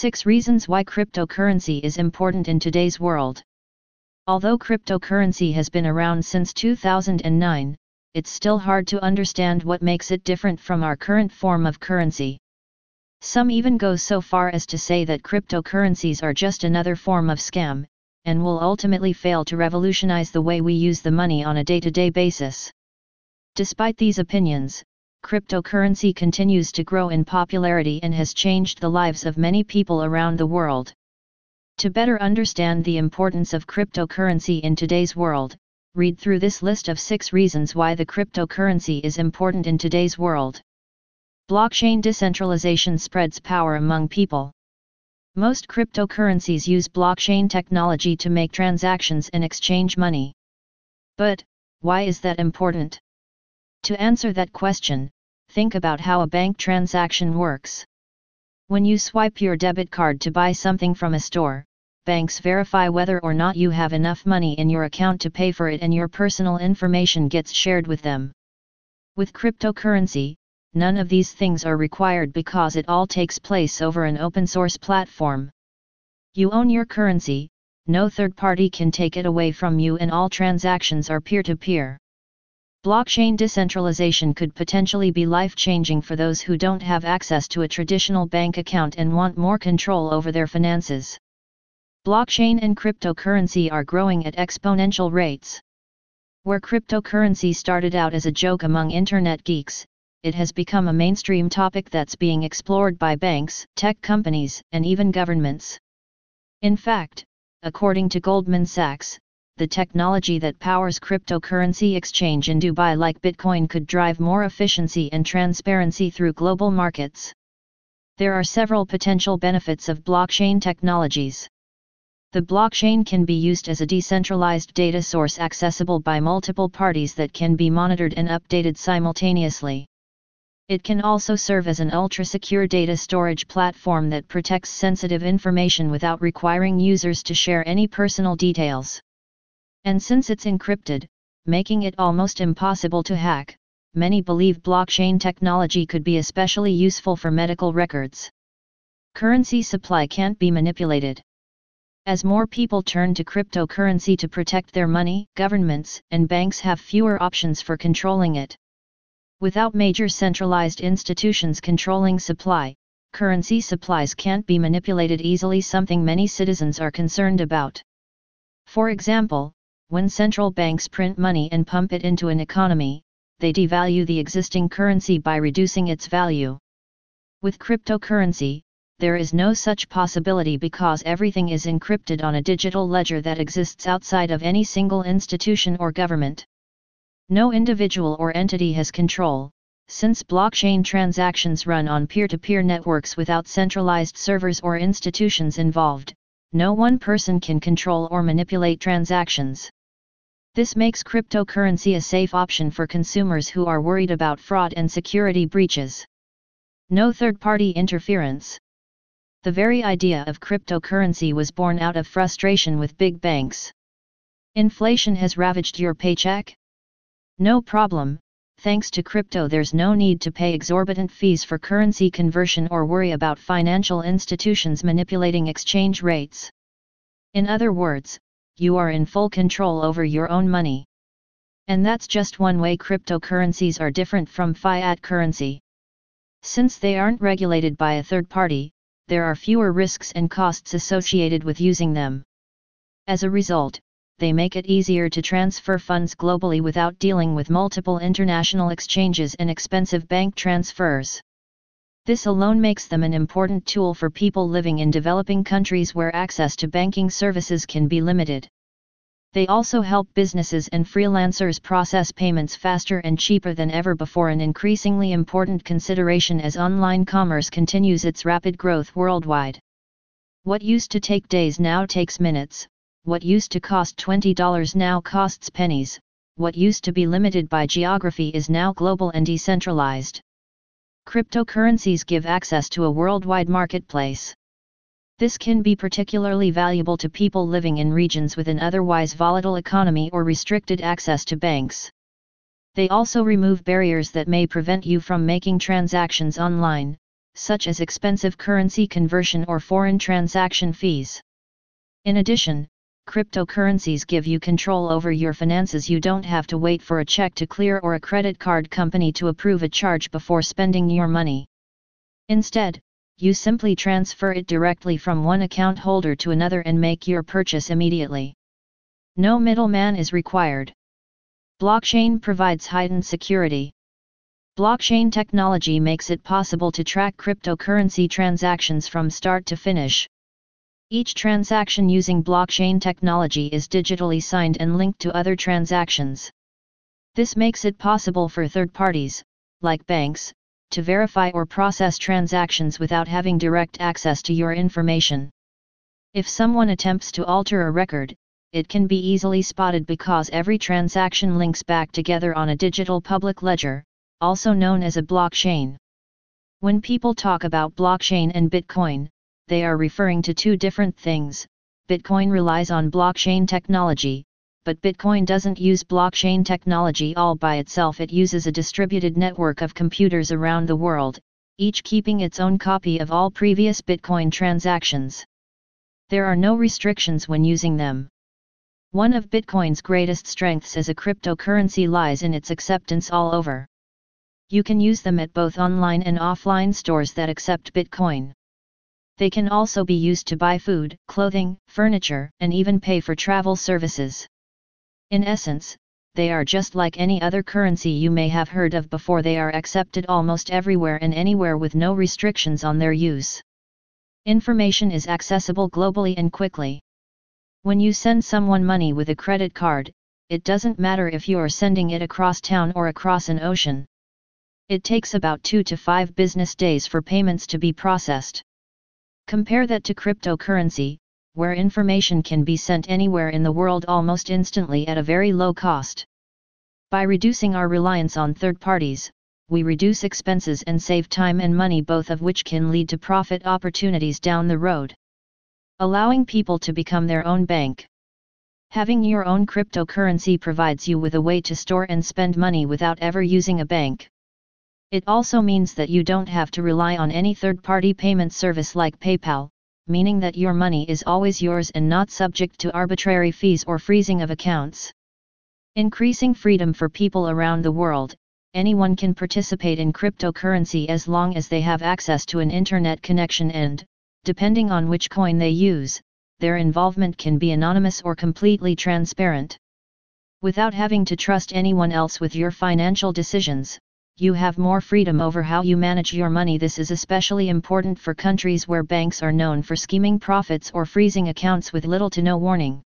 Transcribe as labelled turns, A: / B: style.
A: 6 Reasons Why Cryptocurrency is Important in Today's World. Although cryptocurrency has been around since 2009, it's still hard to understand what makes it different from our current form of currency. Some even go so far as to say that cryptocurrencies are just another form of scam, and will ultimately fail to revolutionize the way we use the money on a day to day basis. Despite these opinions, cryptocurrency continues to grow in popularity and has changed the lives of many people around the world. To better understand the importance of cryptocurrency in today's world, read through this list of six reasons why the cryptocurrency is important in today's world. Blockchain decentralization spreads power among people. Most cryptocurrencies use blockchain technology to make transactions and exchange money. But, why is that important? To answer that question, think about how a bank transaction works. When you swipe your debit card to buy something from a store, banks verify whether or not you have enough money in your account to pay for it and your personal information gets shared with them. With cryptocurrency, none of these things are required because it all takes place over an open source platform. You own your currency, no third party can take it away from you, and all transactions are peer to peer. Blockchain decentralization could potentially be life changing for those who don't have access to a traditional bank account and want more control over their finances. Blockchain and cryptocurrency are growing at exponential rates. Where cryptocurrency started out as a joke among internet geeks, it has become a mainstream topic that's being explored by banks, tech companies, and even governments. In fact, according to Goldman Sachs, the technology that powers cryptocurrency exchange in Dubai like Bitcoin could drive more efficiency and transparency through global markets. There are several potential benefits of blockchain technologies. The blockchain can be used as a decentralized data source accessible by multiple parties that can be monitored and updated simultaneously. It can also serve as an ultra-secure data storage platform that protects sensitive information without requiring users to share any personal details. And since it's encrypted, making it almost impossible to hack, many believe blockchain technology could be especially useful for medical records. Currency supply can't be manipulated. As more people turn to cryptocurrency to protect their money, governments and banks have fewer options for controlling it. Without major centralized institutions controlling supply, currency supplies can't be manipulated easily something many citizens are concerned about. For example, when central banks print money and pump it into an economy, they devalue the existing currency by reducing its value. With cryptocurrency, there is no such possibility because everything is encrypted on a digital ledger that exists outside of any single institution or government. No individual or entity has control, since blockchain transactions run on peer-to-peer networks without centralized servers or institutions involved, no one person can control or manipulate transactions. This makes cryptocurrency a safe option for consumers who are worried about fraud and security breaches. No third-party interference. The very idea of cryptocurrency was born out of frustration with big banks. Inflation has ravaged your paycheck? No problem, thanks to crypto there's no need to pay exorbitant fees for currency conversion or worry about financial institutions manipulating exchange rates. In other words, you are in full control over your own money. And that's just one way cryptocurrencies are different from fiat currency. Since they aren't regulated by a third party, there are fewer risks and costs associated with using them. As a result, they make it easier to transfer funds globally without dealing with multiple international exchanges and expensive bank transfers. This alone makes them an important tool for people living in developing countries where access to banking services can be limited. They also help businesses and freelancers process payments faster and cheaper than ever before, an increasingly important consideration as online commerce continues its rapid growth worldwide. What used to take days now takes minutes, what used to cost $20 now costs pennies, what used to be limited by geography is now global and decentralized. Cryptocurrencies give access to a worldwide marketplace. This can be particularly valuable to people living in regions with an otherwise volatile economy or restricted access to banks. They also remove barriers that may prevent you from making transactions online, such as expensive currency conversion or foreign transaction fees. In addition, cryptocurrencies give you control over your finances. You don't have to wait for a check to clear or a credit card company to approve a charge before spending your money. Instead, you simply transfer it directly from one account holder to another and make your purchase immediately. No middleman is required. Blockchain provides heightened security. Blockchain technology makes it possible to track cryptocurrency transactions from start to finish. Each transaction using blockchain technology is digitally signed and linked to other transactions. This makes it possible for third parties, like banks, to verify or process transactions without having direct access to your information. If someone attempts to alter a record, it can be easily spotted because every transaction links back together on a digital public ledger, also known as a blockchain. When people talk about blockchain and Bitcoin, they are referring to two different things. Bitcoin relies on blockchain technology, but Bitcoin doesn't use blockchain technology all by itself. It uses a distributed network of computers around the world, each keeping its own copy of all previous Bitcoin transactions. There are no restrictions when using them. One of Bitcoin's greatest strengths as a cryptocurrency lies in its acceptance all over. You can use them at both online and offline stores that accept Bitcoin. They can also be used to buy food, clothing, furniture, and even pay for travel services. In essence, they are just like any other currency you may have heard of before they are accepted almost everywhere and anywhere with no restrictions on their use. Information is accessible globally and quickly. When you send someone money with a credit card, it doesn't matter if you are sending it across town or across an ocean. It takes about 2 to 5 business days for payments to be processed. Compare that to cryptocurrency, where information can be sent anywhere in the world almost instantly at a very low cost. By reducing our reliance on third parties, we reduce expenses and save time and money both of which can lead to profit opportunities down the road allowing people to become their own bank. Having your own cryptocurrency provides you with a way to store and spend money without ever using a bank. It also means that you don't have to rely on any third-party payment service like PayPal, meaning that your money is always yours and not subject to arbitrary fees or freezing of accounts. Increasing freedom for people around the world, anyone can participate in cryptocurrency as long as they have access to an internet connection and, depending on which coin they use, their involvement can be anonymous or completely transparent. Without having to trust anyone else with your financial decisions, you have more freedom over how you manage your money. This is especially important for countries where banks are known for scheming profits or freezing accounts with little to no warning.